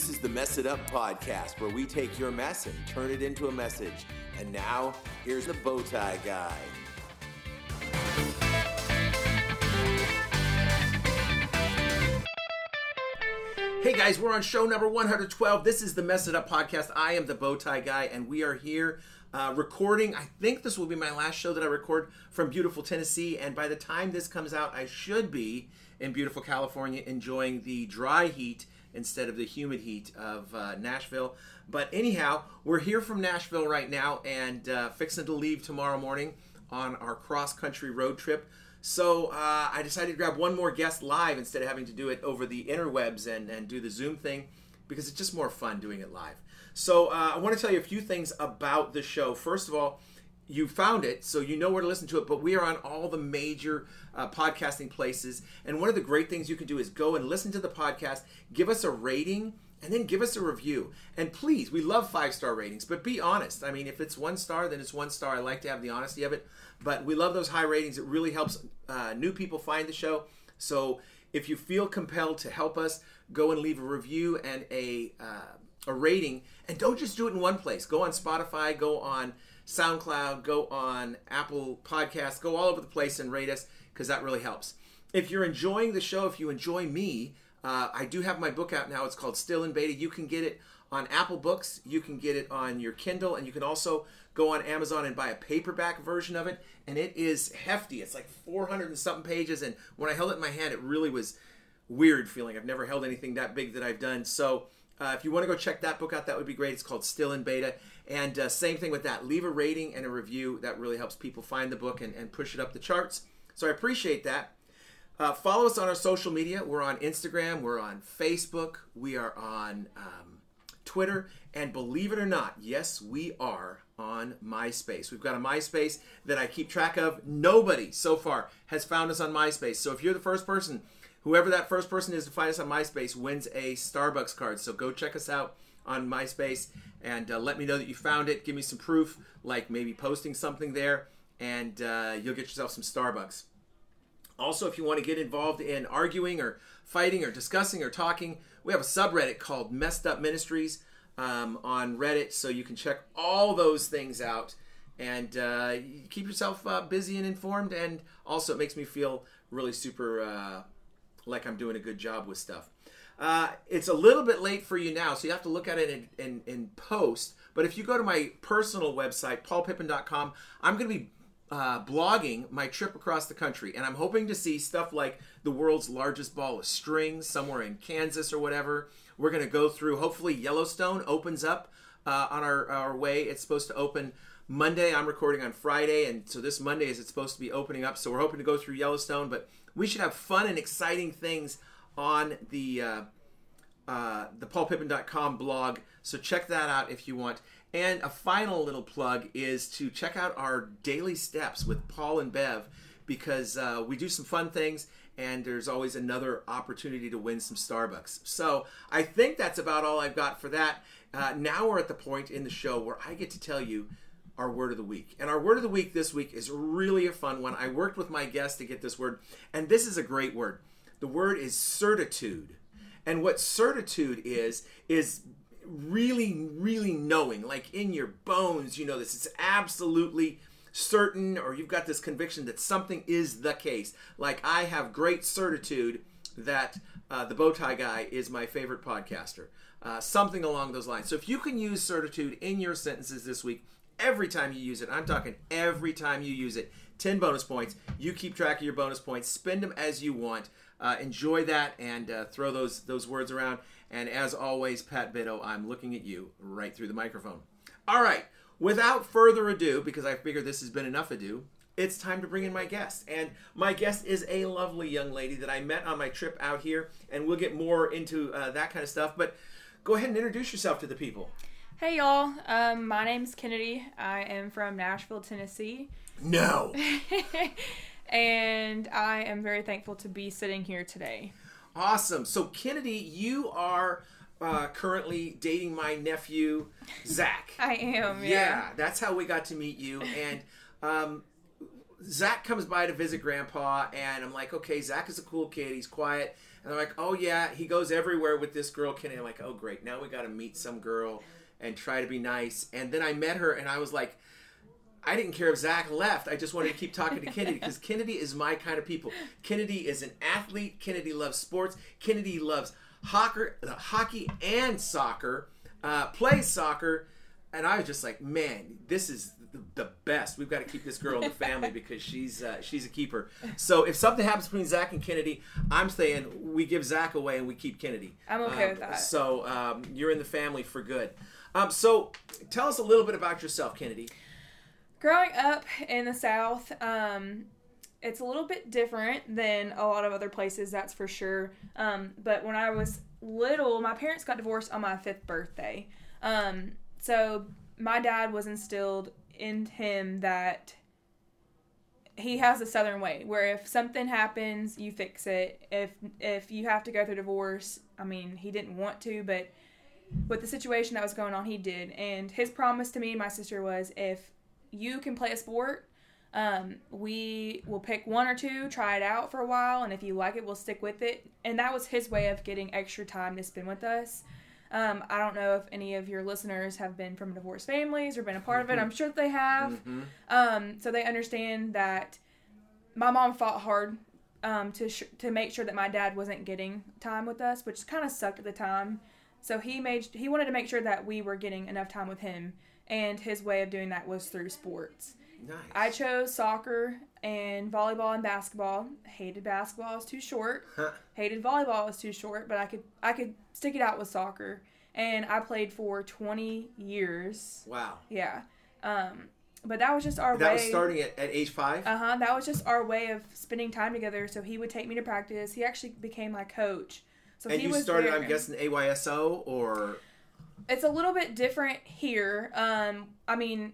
This is the Mess It Up podcast where we take your mess and turn it into a message. And now, here's the Bowtie Guy. Hey guys, we're on show number 112. This is the Mess It Up podcast. I am the Bowtie Guy, and we are here uh, recording. I think this will be my last show that I record from beautiful Tennessee, and by the time this comes out, I should be in beautiful California enjoying the dry heat instead of the humid heat of uh, Nashville. But anyhow, we're here from Nashville right now and uh, fixing to leave tomorrow morning on our cross country road trip. So uh, I decided to grab one more guest live instead of having to do it over the interwebs and, and do the Zoom thing because it's just more fun doing it live. So uh, I want to tell you a few things about the show. First of all, you found it, so you know where to listen to it. But we are on all the major uh, podcasting places. And one of the great things you can do is go and listen to the podcast, give us a rating, and then give us a review. And please, we love five star ratings, but be honest. I mean, if it's one star, then it's one star. I like to have the honesty of it. But we love those high ratings. It really helps uh, new people find the show. So if you feel compelled to help us, go and leave a review and a uh, a rating, and don't just do it in one place. Go on Spotify, go on SoundCloud, go on Apple Podcasts, go all over the place and rate us because that really helps. If you're enjoying the show, if you enjoy me, uh, I do have my book out now. It's called Still in Beta. You can get it on Apple Books, you can get it on your Kindle, and you can also go on Amazon and buy a paperback version of it. And it is hefty. It's like 400 and something pages. And when I held it in my hand, it really was weird feeling. I've never held anything that big that I've done. So uh, if you want to go check that book out, that would be great. It's called Still in Beta. And uh, same thing with that. Leave a rating and a review. That really helps people find the book and, and push it up the charts. So I appreciate that. Uh, follow us on our social media. We're on Instagram. We're on Facebook. We are on um, Twitter. And believe it or not, yes, we are on MySpace. We've got a MySpace that I keep track of. Nobody so far has found us on MySpace. So if you're the first person, whoever that first person is to find us on MySpace wins a Starbucks card. So go check us out on MySpace and uh, let me know that you found it. Give me some proof, like maybe posting something there, and uh, you'll get yourself some Starbucks. Also, if you want to get involved in arguing or fighting or discussing or talking, we have a subreddit called Messed Up Ministries um, on Reddit, so you can check all those things out and uh, keep yourself uh, busy and informed. And also, it makes me feel really super uh, like I'm doing a good job with stuff. Uh, it's a little bit late for you now, so you have to look at it in, in, in post. But if you go to my personal website, paulpippin.com, I'm going to be uh, blogging my trip across the country, and I'm hoping to see stuff like the world's largest ball of string somewhere in Kansas or whatever. We're going to go through. Hopefully, Yellowstone opens up uh, on our our way. It's supposed to open Monday. I'm recording on Friday, and so this Monday is it's supposed to be opening up. So we're hoping to go through Yellowstone, but we should have fun and exciting things on the uh, uh, the paulpippin.com blog. So check that out if you want. And a final little plug is to check out our daily steps with Paul and Bev because uh, we do some fun things and there's always another opportunity to win some Starbucks. So I think that's about all I've got for that. Uh, now we're at the point in the show where I get to tell you our word of the week. And our word of the week this week is really a fun one. I worked with my guest to get this word, and this is a great word. The word is certitude. And what certitude is, is really, really knowing, like in your bones, you know this. It's absolutely certain, or you've got this conviction that something is the case. Like I have great certitude that uh, the Bowtie Guy is my favorite podcaster. Uh, something along those lines. So if you can use certitude in your sentences this week, every time you use it, I'm talking every time you use it, 10 bonus points. You keep track of your bonus points, spend them as you want. Uh, enjoy that and uh, throw those those words around. And as always, Pat Bitto, I'm looking at you right through the microphone. All right, without further ado, because I figure this has been enough ado, it's time to bring in my guest. And my guest is a lovely young lady that I met on my trip out here, and we'll get more into uh, that kind of stuff. But go ahead and introduce yourself to the people. Hey y'all, um, my name's Kennedy. I am from Nashville, Tennessee. No. and I am very thankful to be sitting here today. Awesome. So, Kennedy, you are uh, currently dating my nephew, Zach. I am, yeah. yeah. that's how we got to meet you. And um, Zach comes by to visit Grandpa, and I'm like, okay, Zach is a cool kid. He's quiet. And they're like, oh yeah, he goes everywhere with this girl, Kennedy. I'm like, oh great, now we got to meet some girl and try to be nice. And then I met her, and I was like, I didn't care if Zach left. I just wanted to keep talking to Kennedy because Kennedy is my kind of people. Kennedy is an athlete. Kennedy loves sports. Kennedy loves hockey, hockey and soccer. Uh, plays soccer, and I was just like, man, this is the, the best. We've got to keep this girl in the family because she's uh, she's a keeper. So if something happens between Zach and Kennedy, I'm saying we give Zach away and we keep Kennedy. I'm okay Um, with that. So um, you're in the family for good. Um, so tell us a little bit about yourself, Kennedy. Growing up in the South, um, it's a little bit different than a lot of other places, that's for sure. Um, but when I was little, my parents got divorced on my fifth birthday. Um, so my dad was instilled in him that he has a southern way where if something happens you fix it if if you have to go through divorce i mean he didn't want to but with the situation that was going on he did and his promise to me and my sister was if you can play a sport um, we will pick one or two try it out for a while and if you like it we'll stick with it. And that was his way of getting extra time to spend with us. Um, i don't know if any of your listeners have been from divorced families or been a part of it. I'm sure that they have. Mhm. um, so they understand that my mom fought hard um, to sh- to make sure that my dad wasn't getting time with us, which kind of sucked at the time. So he made he wanted to make sure that we were getting enough time with him, and his way of doing that was through sports. Nice. I chose soccer and volleyball and basketball. Hated basketball; it was too short. Huh. Hated volleyball; it was too short. But I could I could stick it out with soccer, and I played for twenty years. Wow. Yeah. Um, but that was just our That way. was starting at, at age five. Uh huh. That was just our way of spending time together. So he would take me to practice. He actually became my coach. So and he you was started, there. I'm guessing, AYSO or It's a little bit different here. Um, I mean,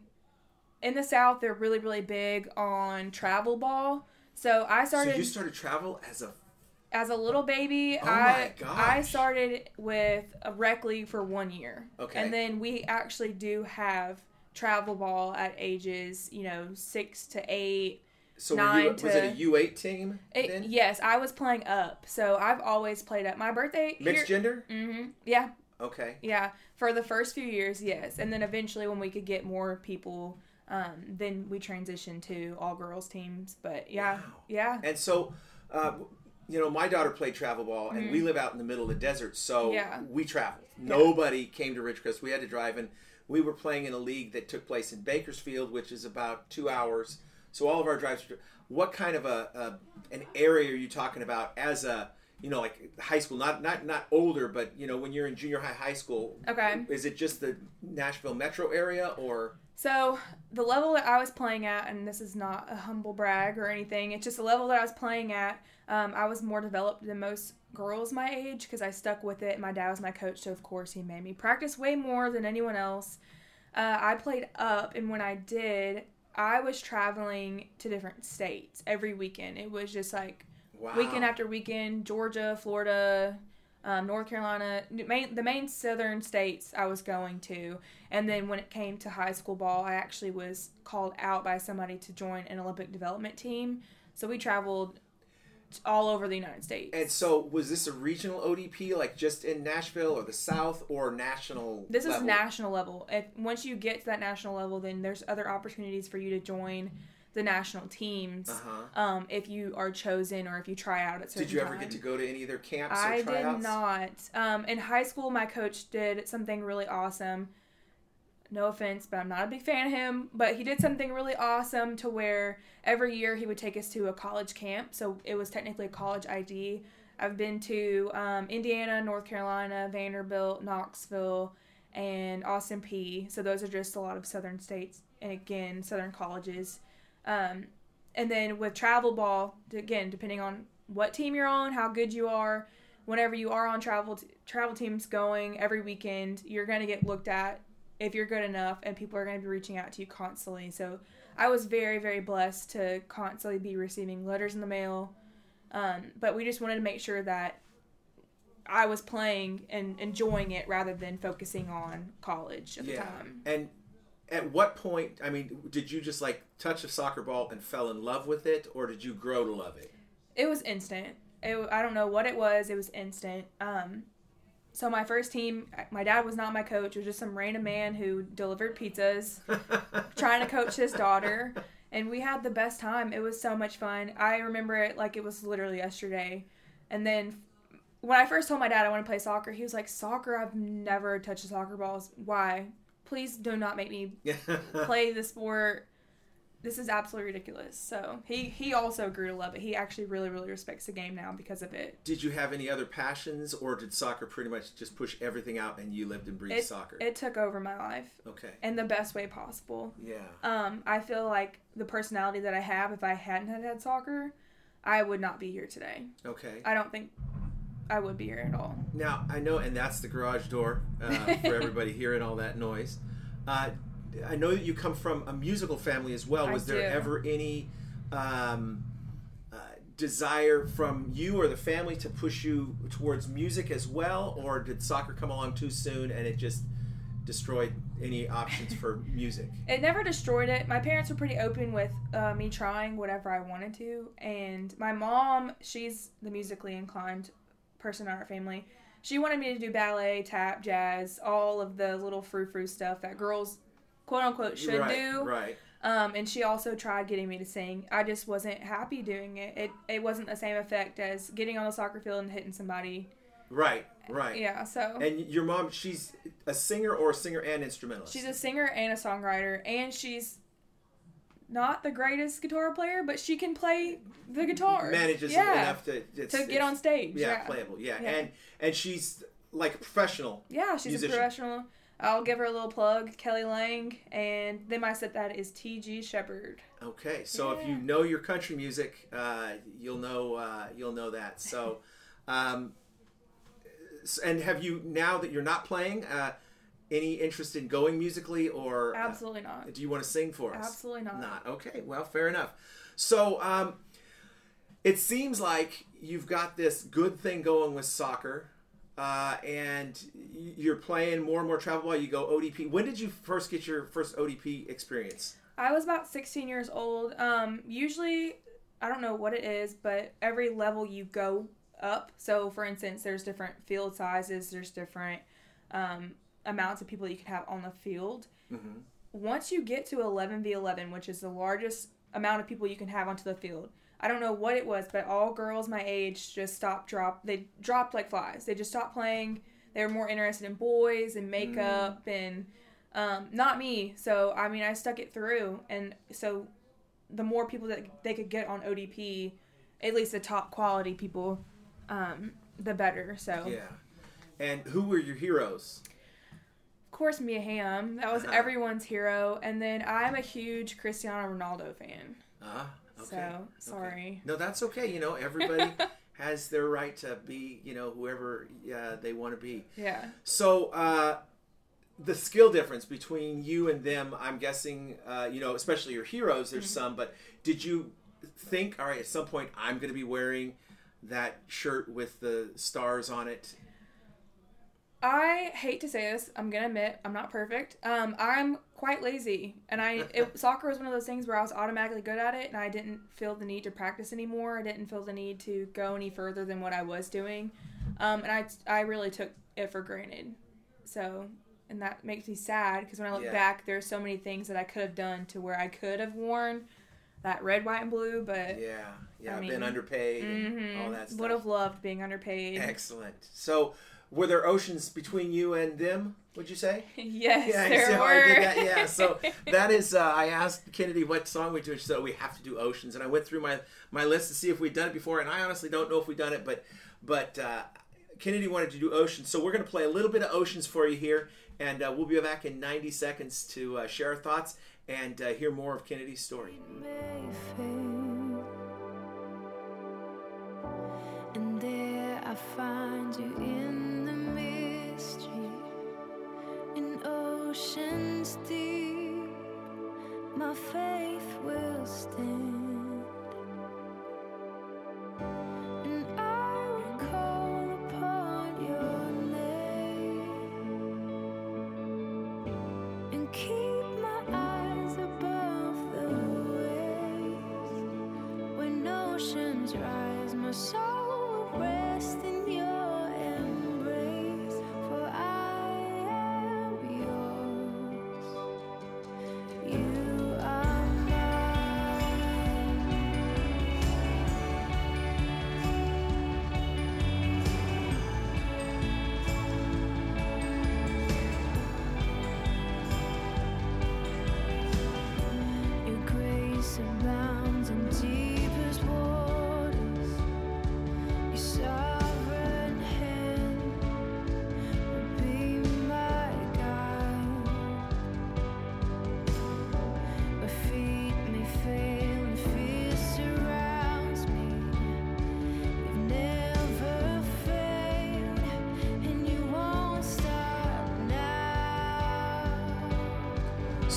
in the South, they're really, really big on travel ball. So I started so you started travel as a as a little baby. Oh I I started with a rec league for one year. Okay. And then we actually do have travel ball at ages, you know, six to eight. so were Nine you, was it a U eight team It, then? yes, I was playing up, so I've always played up. My birthday Mixed gender? hmm Yeah, Okay. yeah. For the first few years, yes, and then eventually, when we could get more people, um, then we transitioned to all girls teams. But yeah, Wow. yeah, And so, uh, you know, my daughter played travel ball, and we live out in the middle of the desert, so Mm-hmm. Yeah. we traveled. Nobody came to Ridgecrest. We had to drive, and we were playing in a league that took place in Bakersfield, which is about two hours. So all of our drives. What kind of a, a an area are you talking about as a you know like high school? Not not not older, but you know when you're in junior high, high school. Okay. Is it just the Nashville metro area, or So the level that I was playing at, and this is not a humble brag or anything, it's just the level that I was playing at. Um, I was more developed than most girls my age because I stuck with it. My dad was my coach, so of course he made me practice way more than anyone else. Uh, I played up, and when I did, I was traveling to different states every weekend. It was just like wow? weekend after weekend Georgia, Florida, um, North Carolina, main, the main southern states I was going to. And then when it came to high school ball, I actually was called out by somebody to join an Olympic development team. So we traveled all over the United States. And so, was this a regional ODP, like just in Nashville or the South, or national? this is level? national level. If once you get to that national level, then there's other opportunities for you to join the national teams. Uh-huh. Um, if you are chosen or if you try out at certain Did you ever time. get to go to any of their camps I or tryouts? I did not. Um, in high school, my coach did something really awesome. No offense, but I'm not a big fan of him. But he did something really awesome to where every year he would take us to a college camp. So it was technically a college ID. I've been to um, Indiana, North Carolina, Vanderbilt, Knoxville, and Austin Peay. So those are just a lot of southern states and again, southern colleges. Um, and then with travel ball, again, depending on what team you're on, how good you are, whenever you are on travel t- travel teams going every weekend, you're going to get looked at if you're good enough, and people are going to be reaching out to you constantly. So I was very, very blessed to constantly be receiving letters in the mail. Um, but we just wanted to make sure that I was playing and enjoying it rather than focusing on college at the time. And at what point? I mean, did you just like touch a soccer ball and fell in love with it, or did you grow to love it? It was instant. It, I don't know what it was. It was instant. Um, so my first team, my dad was not my coach. It was just some random man who delivered pizzas, trying to coach his daughter, and we had the best time. It was so much fun. I remember it like it was literally yesterday. And then when I first told my dad I want to play soccer, he was like, "Soccer? I've never touched a soccer ball. Why? Please do not make me play the sport." this is absolutely ridiculous. So he he also grew to love it. He actually really really respects the game now because of it. Did you have any other passions, or did soccer pretty much just push everything out and you lived and breathed It, soccer? it took over my life okay. in the best way possible. Yeah. Um, I feel like the personality that I have, if I hadn't had had soccer, I would not be here today. Okay. I don't think I would be here at all. Now I know, and that's the garage door uh, for everybody hearing all that noise. Uh, I know that you come from a musical family as well. Was there ever any um, uh, desire from you or the family to push you towards music as well, or did soccer come along too soon and it just destroyed any options for music? It never destroyed it. My parents were pretty open with uh, me trying whatever I wanted to, and my mom, she's the musically inclined person in our family. She wanted me to do ballet, tap, jazz, all of the little frou frou stuff that girls, quote unquote, should right, do. Right. Um, and she also tried getting me to sing. I just wasn't happy doing it. It it wasn't the same effect as getting on the soccer field and hitting somebody. Right. Right. Yeah, so And your mom, she's a singer or a singer and instrumentalist. she's a singer and a songwriter, and she's not the greatest guitar player, but she can play the guitar. manages yeah, enough to to get on stage. yeah, Yeah, playable yeah. Yeah. and and she's like a professional Yeah, she's musician. a professional. I'll give her a little plug, Kelly Lang, and then my stepdad is T.G. Sheppard. okay so if you know your country music uh, you'll know uh, you'll know that so um, and have you now that you're not playing uh, any interest in going musically or uh, Absolutely not. do you want to sing for us Absolutely not. Not okay. Well, fair enough. So, um, it seems like you've got this good thing going with soccer, uh, and you're playing more and more travel ball. You go ODP. When did you first get your first ODP experience? I was about 16 years old. Um, usually, I don't know what it is, but every level you go up. So, for instance, there's different field sizes. There's different um, amounts of people you can have on the field. Mhm. Once you get to 11 v 11, which is the largest amount of people you can have onto the field, I don't know what it was, but all girls my age just stopped drop. They dropped like flies. They just stopped playing. They were more interested in boys and makeup and um, not me. So I mean, I stuck it through, and so the more people that they could get on ODP, at least the top quality people, um, the better. So Yeah. And who were your heroes? Of course Mia Hamm, that was Uh-huh. everyone's hero, and then I'm a huge Cristiano Ronaldo fan. Ah, okay. So okay. sorry. No, that's okay. You know, everybody has their right to be, you know, whoever uh, they want to be. Yeah. So uh, the skill difference between you and them, I'm guessing, uh, you know, especially your heroes. There's some, but did you think, all right, at some point, I'm going to be wearing that shirt with the stars on it? I hate to say this. I'm gonna admit I'm not perfect. Um, I'm quite lazy, and I it, soccer was one of those things where I was automatically good at it, and I didn't feel the need to practice anymore. I didn't feel the need to go any further than what I was doing, um, and I I really took it for granted. So, and that makes me sad because when I look Yeah. back, there's so many things that I could have done to where I could have worn that red, white, and blue, but Yeah, yeah, I been mean, underpaid and all that stuff. would have loved being underpaid. Excellent. So, were there oceans between you and them? Would you say? yes, Yeah, there so were. I did that. Yeah, so that is. Uh, I asked Kennedy what song we do. She said we have to do Oceans, and I went through my my list to see if we'd done it before, and I honestly don't know if we've done it, but but uh, Kennedy wanted to do Oceans, so we're going to play a little bit of Oceans for you here, and uh, we'll be back in 90 seconds to uh, share our thoughts and uh, hear more of Kennedy's story. And there I find you in oceans deep. My faith will stand. And I will call upon your name and keep my eyes above the waves. When oceans rise, my soul will rest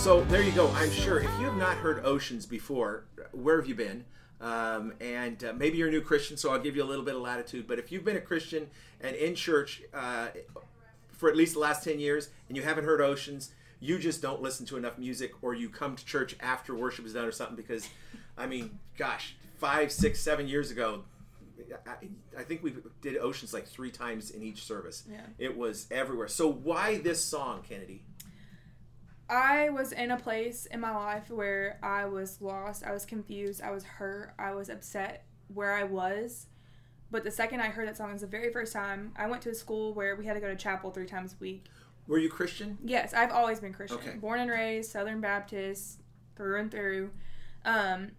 So there you go. I'm sure if you have not heard Oceans before, where have you been? Um, and uh, maybe you're a new Christian, so I'll give you a little bit of latitude. But if you've been a Christian and in church uh, for at least the last 10 years and you haven't heard Oceans, you just don't listen to enough music or you come to church after worship is done or something because, I mean, gosh, five, six, seven years ago, I, I think we did Oceans like three times in each service. Yeah. It was everywhere. So why this song, Kennedy? I was in a place in my life where I was lost, I was confused, I was hurt, I was upset where I was. But the second I heard that song, it was the very first time I went to a school where we had to go to chapel three times a week. Were you Christian? Yes, I've always been Christian. Okay. Born and raised Southern Baptist through and through. Um,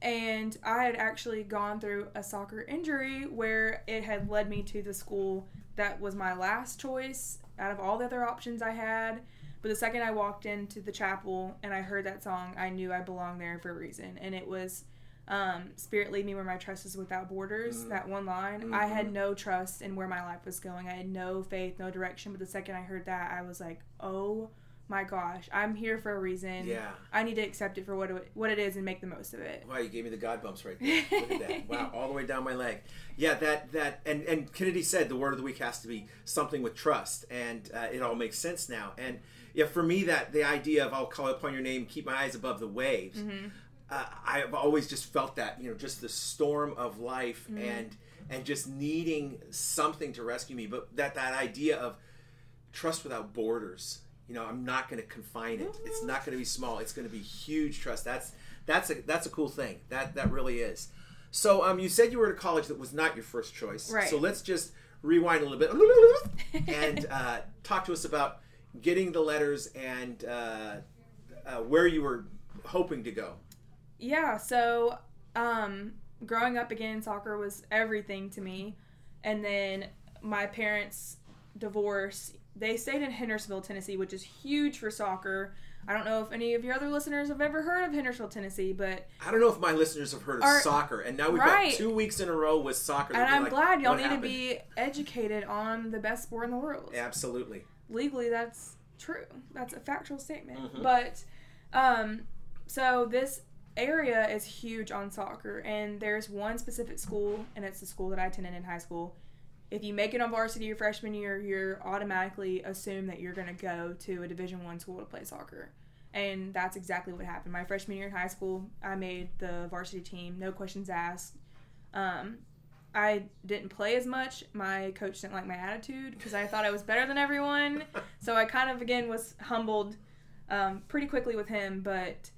and I had actually gone through a soccer injury where it had led me to the school that was my last choice out of all the other options I had. But the second I walked into the chapel and I heard that song, I knew I belonged there for a reason. And it was um, Spirit Lead Me Where My Trust Is Without Borders, Mm. that one line. I Mhm. had no trust in where my life was going. I had no faith, no direction. But the second I heard that, I was like, oh my gosh, I'm here for a reason. Yeah. I need to accept it for what it, what it is and make the most of it. Wow, you gave me the God bumps right there. Look at that. Wow, all the way down my leg. Yeah, that that and and Kennedy said the word of the week has to be something with trust, and uh, it all makes sense now. And yeah, for me, that the idea of I'll call upon your name, keep my eyes above the waves. Mm-hmm. Uh, I've always just felt that you know, just the storm of life Mm-hmm. and and just needing something to rescue me. But that that idea of trust without borders. You know, I'm not going to confine it. It's not going to be small. It's going to be huge trust. That's that's a that's a cool thing. That that really is. So, um, you said you were at a college that was not your first choice. Right. So let's just rewind a little bit and uh, talk to us about getting the letters and uh, uh, where you were hoping to go. Yeah, so um, growing up again, soccer was everything to me. And then my parents' divorce, they stayed in Hendersonville, Tennessee, which is huge for soccer. I don't know if any of your other listeners have ever heard of Hendersonville, Tennessee, but I don't know if my listeners have heard of Are- soccer, and now we've Right. got two weeks in a row with soccer. And I'm like, glad y'all need happened?" to be educated on the best sport in the world. Absolutely. legally that's true that's a factual statement Mhm. but um so this area is huge on soccer and there's one specific school and it's the school that i attended in high school if you make it on varsity your freshman year you're automatically assumed that you're going to go to a division one school to play soccer and that's exactly what happened my freshman year in high school i made the varsity team no questions asked um, I didn't play as much. My coach didn't like my attitude because I thought I was better than everyone. So I kind of again was humbled um, pretty quickly with him. But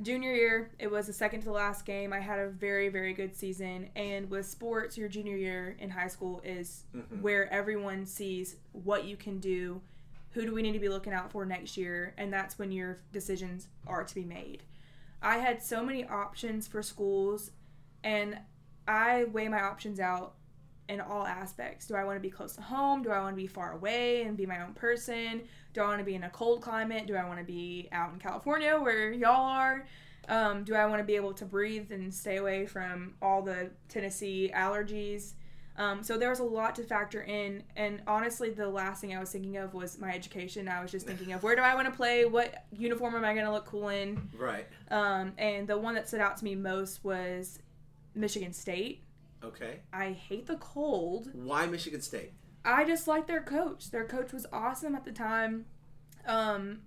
junior year, it was the second to the last game. I had a very very good season. And with sports, your junior year in high school is Mhm. where everyone sees what you can do. Who do we need to be looking out for next year? And that's when your decisions are to be made. I had so many options for schools, and I weigh my options out in all aspects. Do I want to be close to home? Do I want to be far away and be my own person? Do I want to be in a cold climate? Do I want to be out in California where y'all are? Um, do I want to be able to breathe and stay away from all the Tennessee allergies? Um, so there was a lot to factor in, and honestly, the last thing I was thinking of was my education. I was just thinking of where do I want to play? What uniform am I going to look cool in? Right. Um, and the one that stood out to me most was Michigan State. Okay. I hate the cold. Why Michigan State? I just like their coach. Their coach was awesome at the time. Um,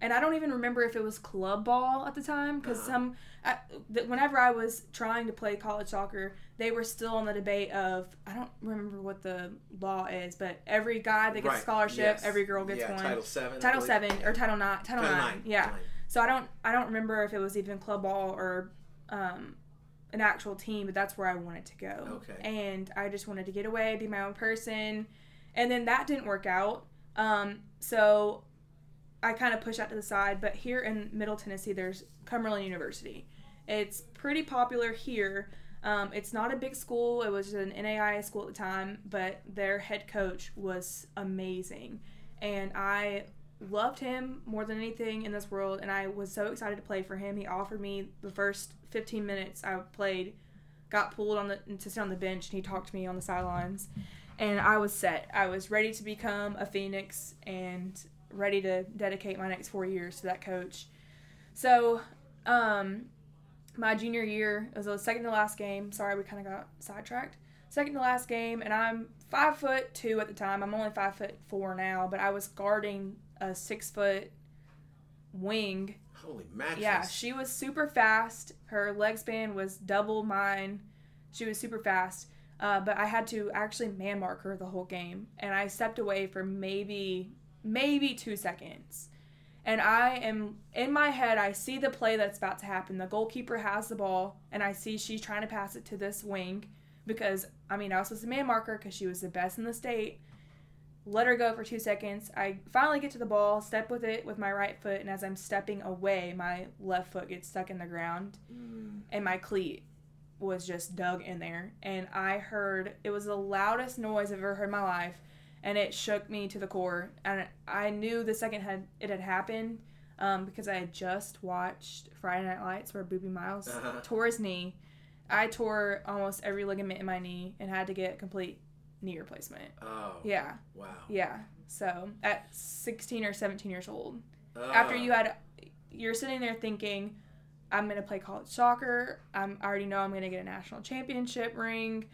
and I don't even remember if it was club ball at the time because Uh-huh. some I, th- whenever I was trying to play college soccer, they were still on the debate of I don't remember what the law is, but every guy that gets Right, a scholarship, yes. every girl gets yeah, one. Title seven. Title seven or title nine, title, Title nine, nine. yeah. Nine. So I don't I don't remember if it was even club ball or um, an actual team, but that's where I wanted to go. Okay. And I just wanted to get away, be my own person, and then that didn't work out. Um, so I kind of pushed out to the side. But here in Middle Tennessee, there's Cumberland University. It's pretty popular here. Um, it's not a big school. It was an NAIA school at the time, but their head coach was amazing, and I loved him more than anything in this world. And I was so excited to play for him. He offered me the first 15 minutes I played, got pulled on the to sit on the bench, and he talked to me on the sidelines, and I was set. I was ready to become a phoenix and ready to dedicate my next four years to that coach. So, um, my junior year it was the second to last game. Sorry, we kind of got sidetracked. Second to last game, and I'm five foot two at the time. I'm only five foot four now, but I was guarding a six foot wing. Holy mattress. Yeah, she was super fast. Her leg span was double mine. She was super fast. Uh, but I had to actually man mark her the whole game, and I stepped away for maybe maybe two seconds. And I am in my head. I see the play that's about to happen. The goalkeeper has the ball, and I see she's trying to pass it to this wing because I mean I was supposed to man mark her because she was the best in the state. Let her go for two seconds. I finally get to the ball, step with it with my right foot, and as I'm stepping away, my left foot gets stuck in the ground, Mm. and my cleat was just dug in there. And I heard it was the loudest noise I've ever heard in my life, and it shook me to the core. And I knew the second had it had happened um, because I had just watched Friday Night Lights where Boobie Miles Uh-huh. tore his knee. I tore almost every ligament in my knee and had to get complete knee replacement. Oh. Yeah. Wow. Yeah. So at 16 or 17 years old, after you had, you're sitting there thinking, I'm gonna play college soccer. I'm I already know I'm gonna get a national championship ring.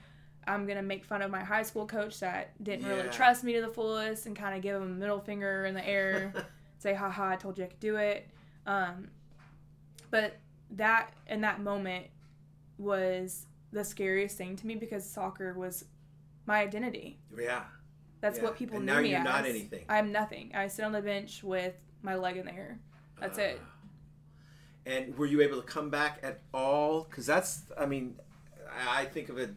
I'm gonna make fun of my high school coach that didn't really trust me to the fullest and kind of give him a middle finger in the air, say, "Haha, I told you I could do it." Um, but that in that moment was the scariest thing to me because soccer was my identity. yeah. That's Yeah. what people And knew now me you're as. not anything. I'm nothing. I sit on the bench with my leg in the air. That's it. Uh, And were you able to come back at all? Because that's, I mean, I I think of a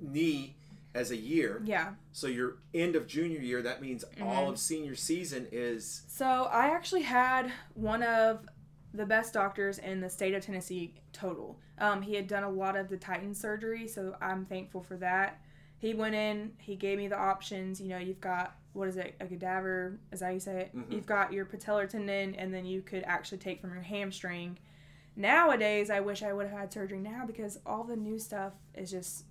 knee as a year. Yeah. So your end of junior year, that means Mm-hmm. all of senior season is So I actually had one of the best doctors in the state of Tennessee total. Um, he had done a lot of the Titan surgery, so I'm thankful for that. He went in, he gave me the options. You know, you've got what is it, a cadaver? Is that how you say it? Mhm. You've got your patellar tendon, and then you could actually take from your hamstring. Nowadays, I wish I would have had surgery now because all the new stuff is just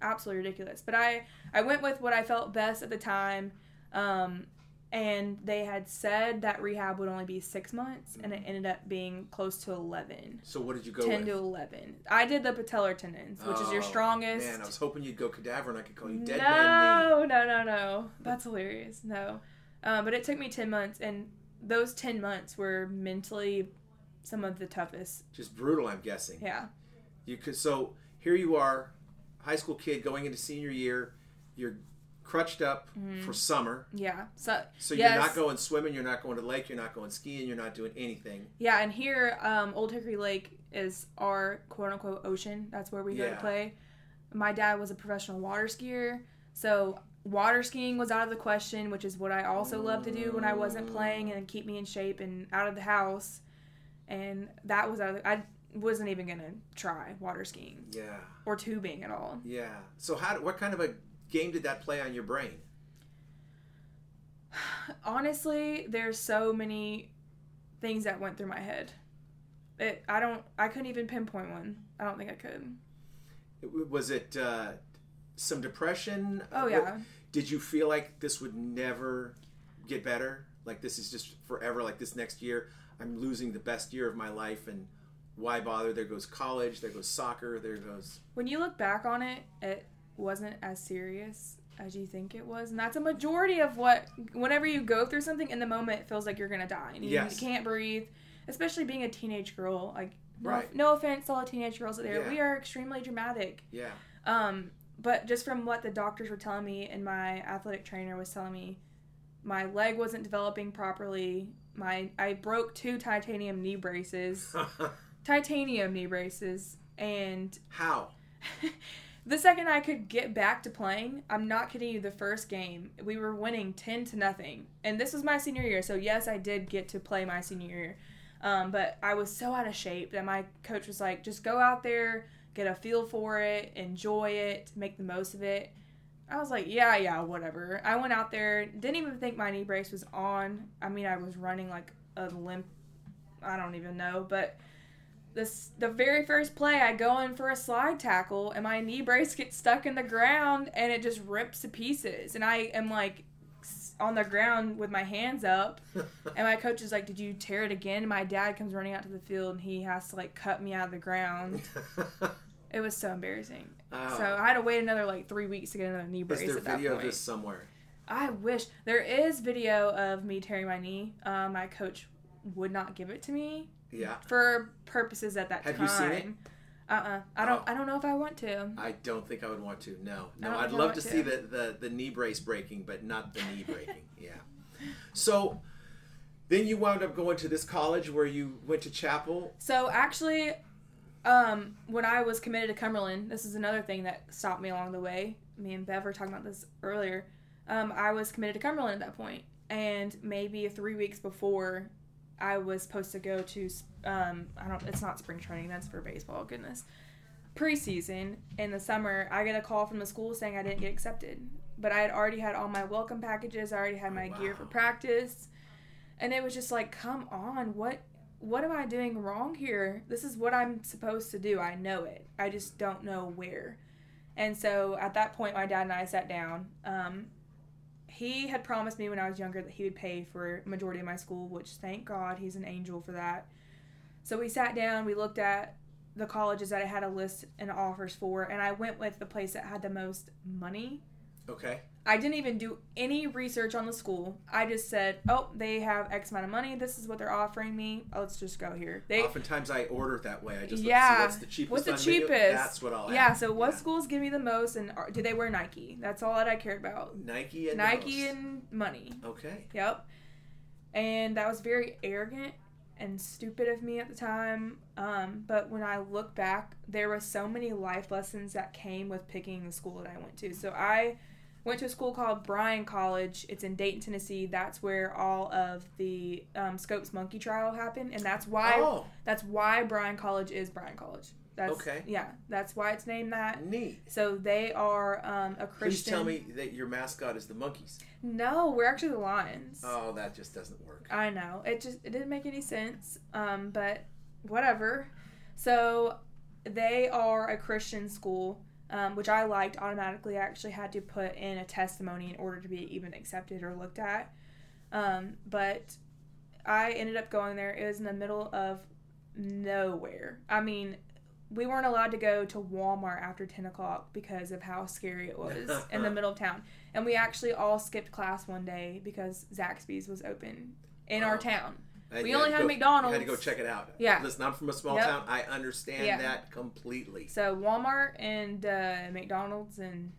absolutely ridiculous. But I I went with what I felt best at the time. Um, and they had said that rehab would only be six months, and it ended up being close to 11. so. What did you go 10 with? to 11. I did the patellar tendons, which is your Oh, strongest. Man, I was hoping you'd go cadaver and I could call you dead man no, no, no, no. That's hilarious. No. Um, but it took me 10 months, and those 10 months were mentally some of the toughest. Just brutal, I'm guessing. Yeah. You could so here you are, high school kid going into senior year. You're crutched up for summer, Yeah. So, so yes. you're not going swimming, you're not going to the lake, you're not going skiing, you're not doing anything. Yeah, and here, um, Old Hickory Lake is our quote unquote ocean. That's where we go Yeah. to play. My dad was a professional water skier, so water skiing was out of the question, which is what I also loved to do when I wasn't playing and keep me in shape and out of the house. And that was out of the, I wasn't even gonna try water skiing Yeah, or tubing at all. yeah. So how? What kind of a game did that play on your brain? Honestly, there's so many things that went through my head. It, I don't. I couldn't even pinpoint one. I don't think I could. Was it uh, some depression? Oh What- yeah. Did you feel like this would never get better? Like this is just forever? Like this next year, I'm losing the best year of my life, and why bother? There goes college, there goes soccer, there goes. When you look back on it, it wasn't as serious as you think it was. And that's a majority of what, whenever you go through something in the moment, it feels like you're going to die. And you Yes. can't breathe, especially being a teenage girl. Like, no, Right. no offense to all the teenage girls out there. Yeah. We are extremely dramatic. Yeah. Um, but just from what the doctors were telling me and my athletic trainer was telling me, my leg wasn't developing properly. My I broke two titanium knee braces, titanium knee braces, and How? the second I could get back to playing, I'm not kidding you. The first game we were winning ten to nothing, and this was my senior year. So yes, I did get to play my senior year, um, but I was so out of shape that my coach was like, "Just go out there, get a feel for it, enjoy it, make the most of it." I was like, "Yeah, yeah, whatever." I went out there, didn't even think my knee brace was on. I mean, I was running like a limp. I don't even know, but this the very first play I go in for a slide tackle and my knee brace gets stuck in the ground and it just rips to pieces. And I am like on the ground with my hands up. And my coach is like did you tear it again? And my dad comes running out to the field and he has to like cut me out of the ground. It was so embarrassing. Oh. so I had to wait another like three weeks to get another knee brace Is there at that video of this somewhere? I wish there is video of me tearing my knee. Um, my coach would not give it to me Yeah. for purposes at that Have time. you seen it? Uh-uh. I don't. Oh. I don't know if I want to. I don't think I would want to. No, no. I'd love to to. see the, the the knee brace breaking, but not the knee breaking. Yeah. So then you wound up going to this college where you went to chapel. So actually, um, when I was committed to Cumberland, this is another thing that stopped me along the way. Me and Bev were talking about this earlier. Um, I was committed to Cumberland at that point, and maybe three weeks before, I was supposed to go to. Um, I don't. It's not spring training. That's for baseball. Goodness. Preseason in the summer, I get a call from the school saying I didn't get accepted, but I had already had all my welcome packages. I already had my gear for practice, and it was just like, come on, what what am I doing wrong here? This is what I'm supposed to do. I know it. I just don't know where. And so at that point, my dad and I sat down. Um, he had promised me when I was younger that he would pay for majority of my school, which thank God he's an angel for that. So we sat down, we looked at the colleges that I had a list and offers for, and I went with the place that had the most money. Okay. I didn't even do any research on the school. I just said, "Oh, they have X amount of money. This is what they're offering me. Oh, let's just go here." They Oftentimes I order it that way. I just Yeah. look what's the cheapest. What's the cheapest? That's what I'll yeah. have. So what Yeah. schools give me the most, and are, do they wear Nike? That's all that I cared about. Nike and Nike and money. Okay. Yep. And that was very arrogant and stupid of me at the time. Um, but when I look back, there were so many life lessons that came with picking the school that I went to. So I went to a school called Bryan College. It's in Dayton, Tennessee. That's where all of the um, Scopes Monkey Trial happened, and that's why Oh, that's why Bryan College is Bryan College. That's, Okay. Yeah, that's why it's named that. neat. So they are um, a Christian. Please tell me that your mascot is the monkeys. No, we're actually the Lions. Oh, that just doesn't work. I know. It just it didn't make any sense. Um, but whatever. So they are a Christian school, um, which I liked automatically. I actually had to put in a testimony in order to be even accepted or looked at. Um, but I ended up going there. It was in the middle of nowhere. I mean, we weren't allowed to go to Walmart after 10 o'clock because of how scary it was in the middle of town. And we actually all skipped class one day because Zaxby's was open in our town. And We only had go- McDonald's. You had to go check it out. Yeah. Listen, I'm from a small Yep. town. I understand Yeah. that completely. So Walmart and uh, McDonald's and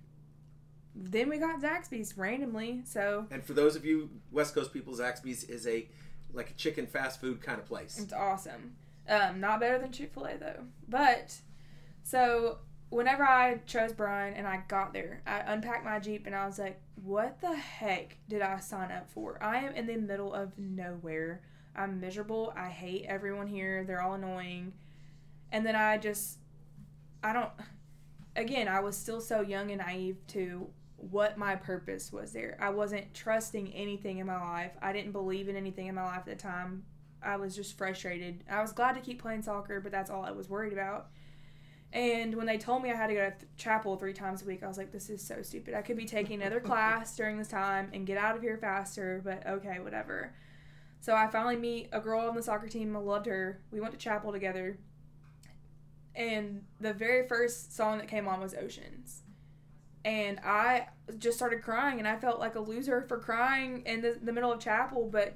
then we got Zaxby's randomly. So And for those of you West Coast people, Zaxby's is a like a chicken fast food kind of place. It's awesome. Um, not better than Chick Fil A though. But so whenever I chose Bryan and I got there, I unpacked my Jeep and I was like, "What the heck did I sign up for? I am in the middle of nowhere. I'm miserable. I hate everyone here. They're all annoying." And then I just, I don't. Again, I was still so young and naive to what my purpose was there. I wasn't trusting anything in my life. I didn't believe in anything in my life at the time. I was just frustrated. I was glad to keep playing soccer, but that's all I was worried about. And when they told me I had to go to th- chapel three times a week, I was like, this is so stupid. I could be taking another class during this time and get out of here faster, but okay, whatever. So I finally meet a girl on the soccer team. I loved her. We went to chapel together. And the very first song that came on was Oceans. and I just started crying, and I felt like a loser for crying in the, the middle of chapel. But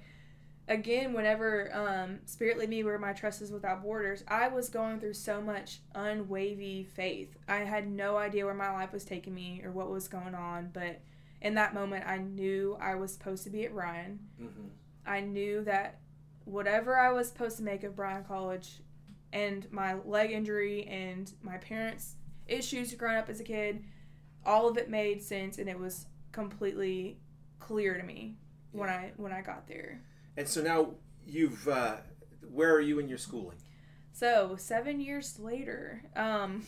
again, whenever um, Spirit lead me where my trust is without borders, I was going through so much unwavy faith. I had no idea where my life was taking me or what was going on, but in that moment, I knew I was supposed to be at Ryan. hmm I knew that whatever I was supposed to make of Bryan College and my leg injury and my parents' issues growing up as a kid, all of it made sense and it was completely clear to me when I when I got there. And so now you've. Uh, where are you in your schooling? So seven years later, um,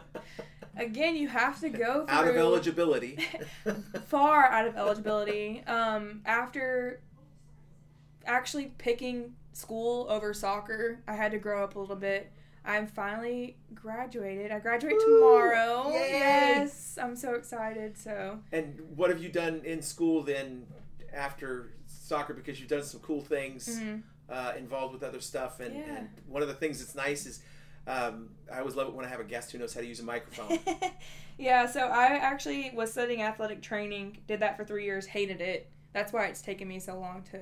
again you have to go through Out of eligibility. far out of eligibility. Um, after actually picking school over soccer, I had to grow up a little bit. I'm finally graduated. I graduate Woo! tomorrow. Yay! Yes, I'm so excited. So and what have you done in school then after soccer? Because you've done some cool things. mhm. uh, involved with other stuff. And, Yeah. and one of the things that's nice is um, I always love it when I have a guest who knows how to use a microphone. yeah, so I actually was studying athletic training, did that for three years, hated it. That's why it's taken me so long to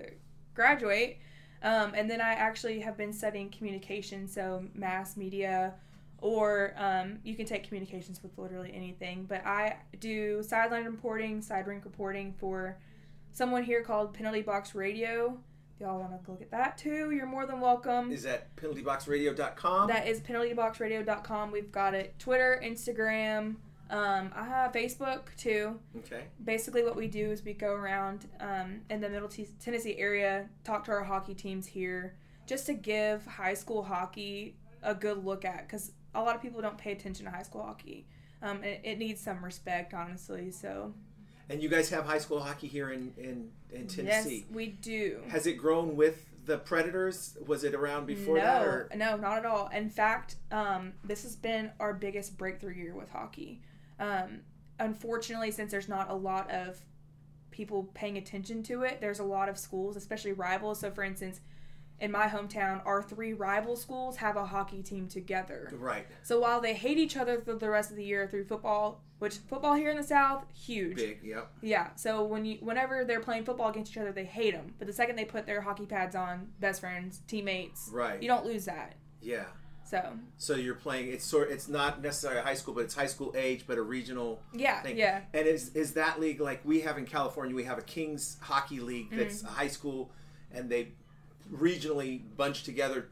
graduate. Um, and then I actually have been studying communication, so mass media, or um, you can take communications with literally anything. But I do sideline reporting, side rink reporting for someone here called Penalty Box Radio. If y'all want to look at that too, you're more than welcome. is that penaltyboxradio.com. That is penaltyboxradio.com. We've got it Twitter, Instagram. Um, I have Facebook too. okay. Basically, what we do is we go around um, in the Middle T- Tennessee area, talk to our hockey teams here, just to give high school hockey a good look at because a lot of people don't pay attention to high school hockey. Um, it, it needs some respect, honestly. So And you guys have high school hockey here in, in, in Tennessee. yes, we do. Has it grown with the Predators? Was it around before no, that? Or? No, not at all. In fact, um, this has been our biggest breakthrough year with hockey. Um, unfortunately, since there's not a lot of people paying attention to it, there's a lot of schools, especially rivals. So, for instance, in my hometown, our three rival schools have a hockey team together. Right. So while they hate each other for the rest of the year through football, which football here in the South, huge. Big, yep. Yeah. So when you, whenever they're playing football against each other, they hate them. But the second they put their hockey pads on, best friends, teammates, Right. you don't lose that. Yeah. So So you're playing. It's sort. It's not necessarily high school, but it's high school age, but a regional yeah, thing. yeah, And is is that league like we have in California? We have a Kings hockey league that's Mm-hmm. a high school, and they regionally bunched together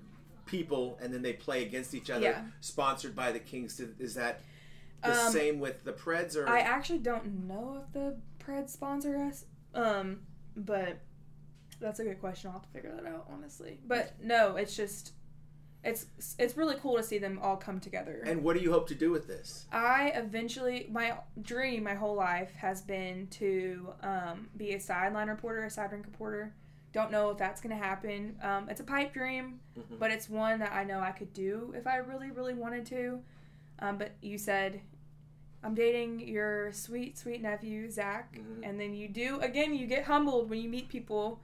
people, and then they play against each other. Yeah. Sponsored by the Kings. Is that the Um, same with the Preds? Or I actually don't know if the Preds sponsor us, um, but that's a good question. I'll have to figure that out honestly. But no, it's just it's it's really cool to see them all come together. and what do you hope to do with this? I eventually, my dream my whole life has been to um, be a sideline reporter, a side reporter. Don't know if that's going to happen. Um, it's a pipe dream, Mhm. but it's one that I know I could do if I really, really wanted to. Um, but you said, I'm dating your sweet, sweet nephew, Zach. Mhm. And then you do, again, you get humbled when you meet people.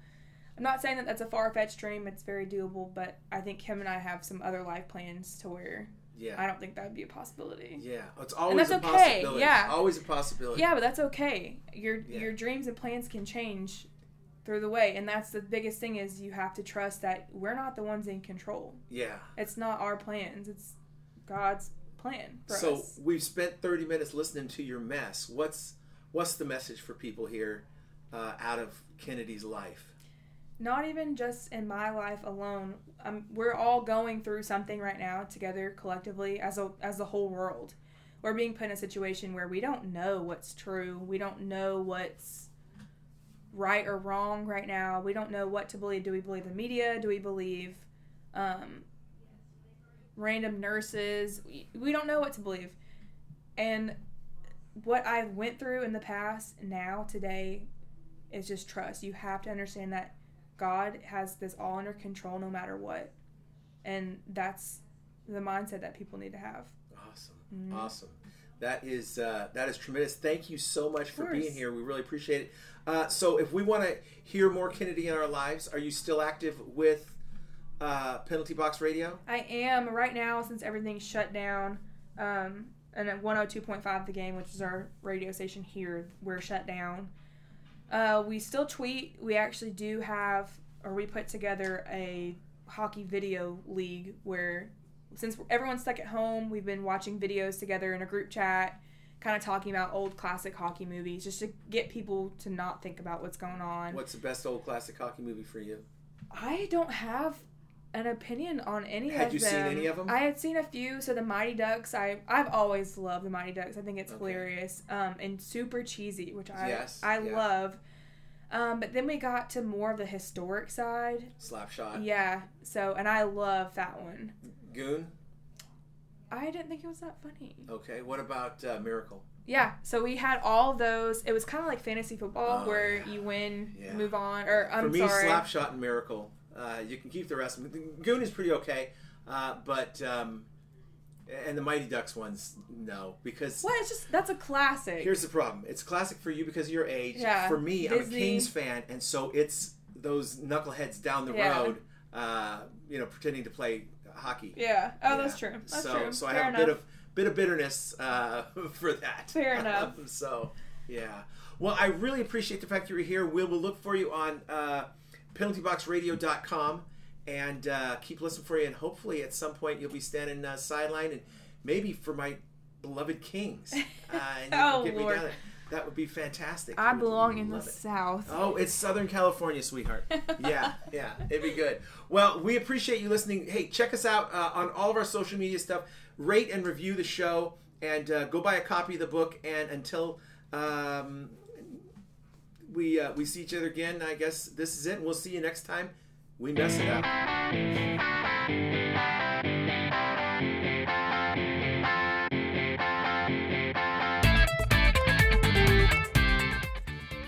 I'm not saying that that's a far fetched dream, it's very doable, but I think him and I have some other life plans to where Yeah. I don't think that would be a possibility. Yeah, it's always that's a okay, possibility. yeah. always a possibility. Yeah, but that's okay. Your Yeah. your dreams and plans can change through the way, and that's the biggest thing is you have to trust that we're not the ones in control. Yeah. It's not our plans. It's God's plan for So us. we've spent 30 minutes listening to your mess. What's what's the message for people here uh, out of Kennedy's life? Not even just in my life alone. Um, we're all going through something right now together collectively as a as the whole world. We're being put in a situation where we don't know what's true. We don't know what's right or wrong right now. We don't know what to believe. Do we believe the media? Do we believe um, random nurses? We, we don't know what to believe. And what I've went through in the past, now, today, is just trust. You have to understand that God has this all under control no matter what. And that's the mindset that people need to have. Awesome, Mhm. awesome. That is uh, that is tremendous. Thank you so much for being here. We really appreciate it. Uh, so, if we want to hear more Kennedy in our lives, are you still active with uh, Penalty Box Radio? I am right now since everything's shut down. Um, and at 102.5 the game, which is our radio station here, we're shut down. Uh, we still tweet. We actually do have, or we put together a hockey video league where, since everyone's stuck at home, we've been watching videos together in a group chat, kind of talking about old classic hockey movies, just to get people to not think about what's going on. What's the best old classic hockey movie for you? I don't have an opinion on any Had of you them. seen any of 'em? I had seen a few. So the Mighty Ducks, I I've always loved the Mighty Ducks. I think it's Okay. hilarious um, and super cheesy, which I Yes, I yeah. love. Um, but then we got to more of the historic side. Slapshot. Yeah. So and I love that one. Goon. I didn't think it was that funny. Okay. What about uh, Miracle? Yeah. So we had all those. It was kind of like fantasy football Oh, where yeah. you win, Yeah. move on, or I'm for me, sorry. Slapshot and Miracle. Uh, you can keep the rest. Goon is pretty okay, uh, but um, and the Mighty Ducks ones, no, because What? It's just that's a classic. here's the problem. It's classic for you because of your age. Yeah, For me, I'm a Kings fan, and so it's those knuckleheads down the Yeah. road, uh, you know, pretending to play hockey. yeah. Oh, that's true. That's so, true. So I Fair have enough. a bit of bit of bitterness uh, for that. Fair enough. so yeah. Well, I really appreciate the fact you were here. We will look for you on uh, penaltyboxradio.com and uh, keep listening for you. And hopefully, at some point, you'll be standing uh, sideline and maybe for my beloved Kings. Uh, and Oh, Lord. Me down there. That would be fantastic. I belong in the it. South. Oh, it's Southern California, sweetheart. yeah, yeah, it'd be good. Well, we appreciate you listening. Hey, check us out uh, on all of our social media stuff. Rate and review the show, and uh, go buy a copy of the book. And until um, we uh, we see each other again, I guess this is it. We'll see you next time. We mess it up.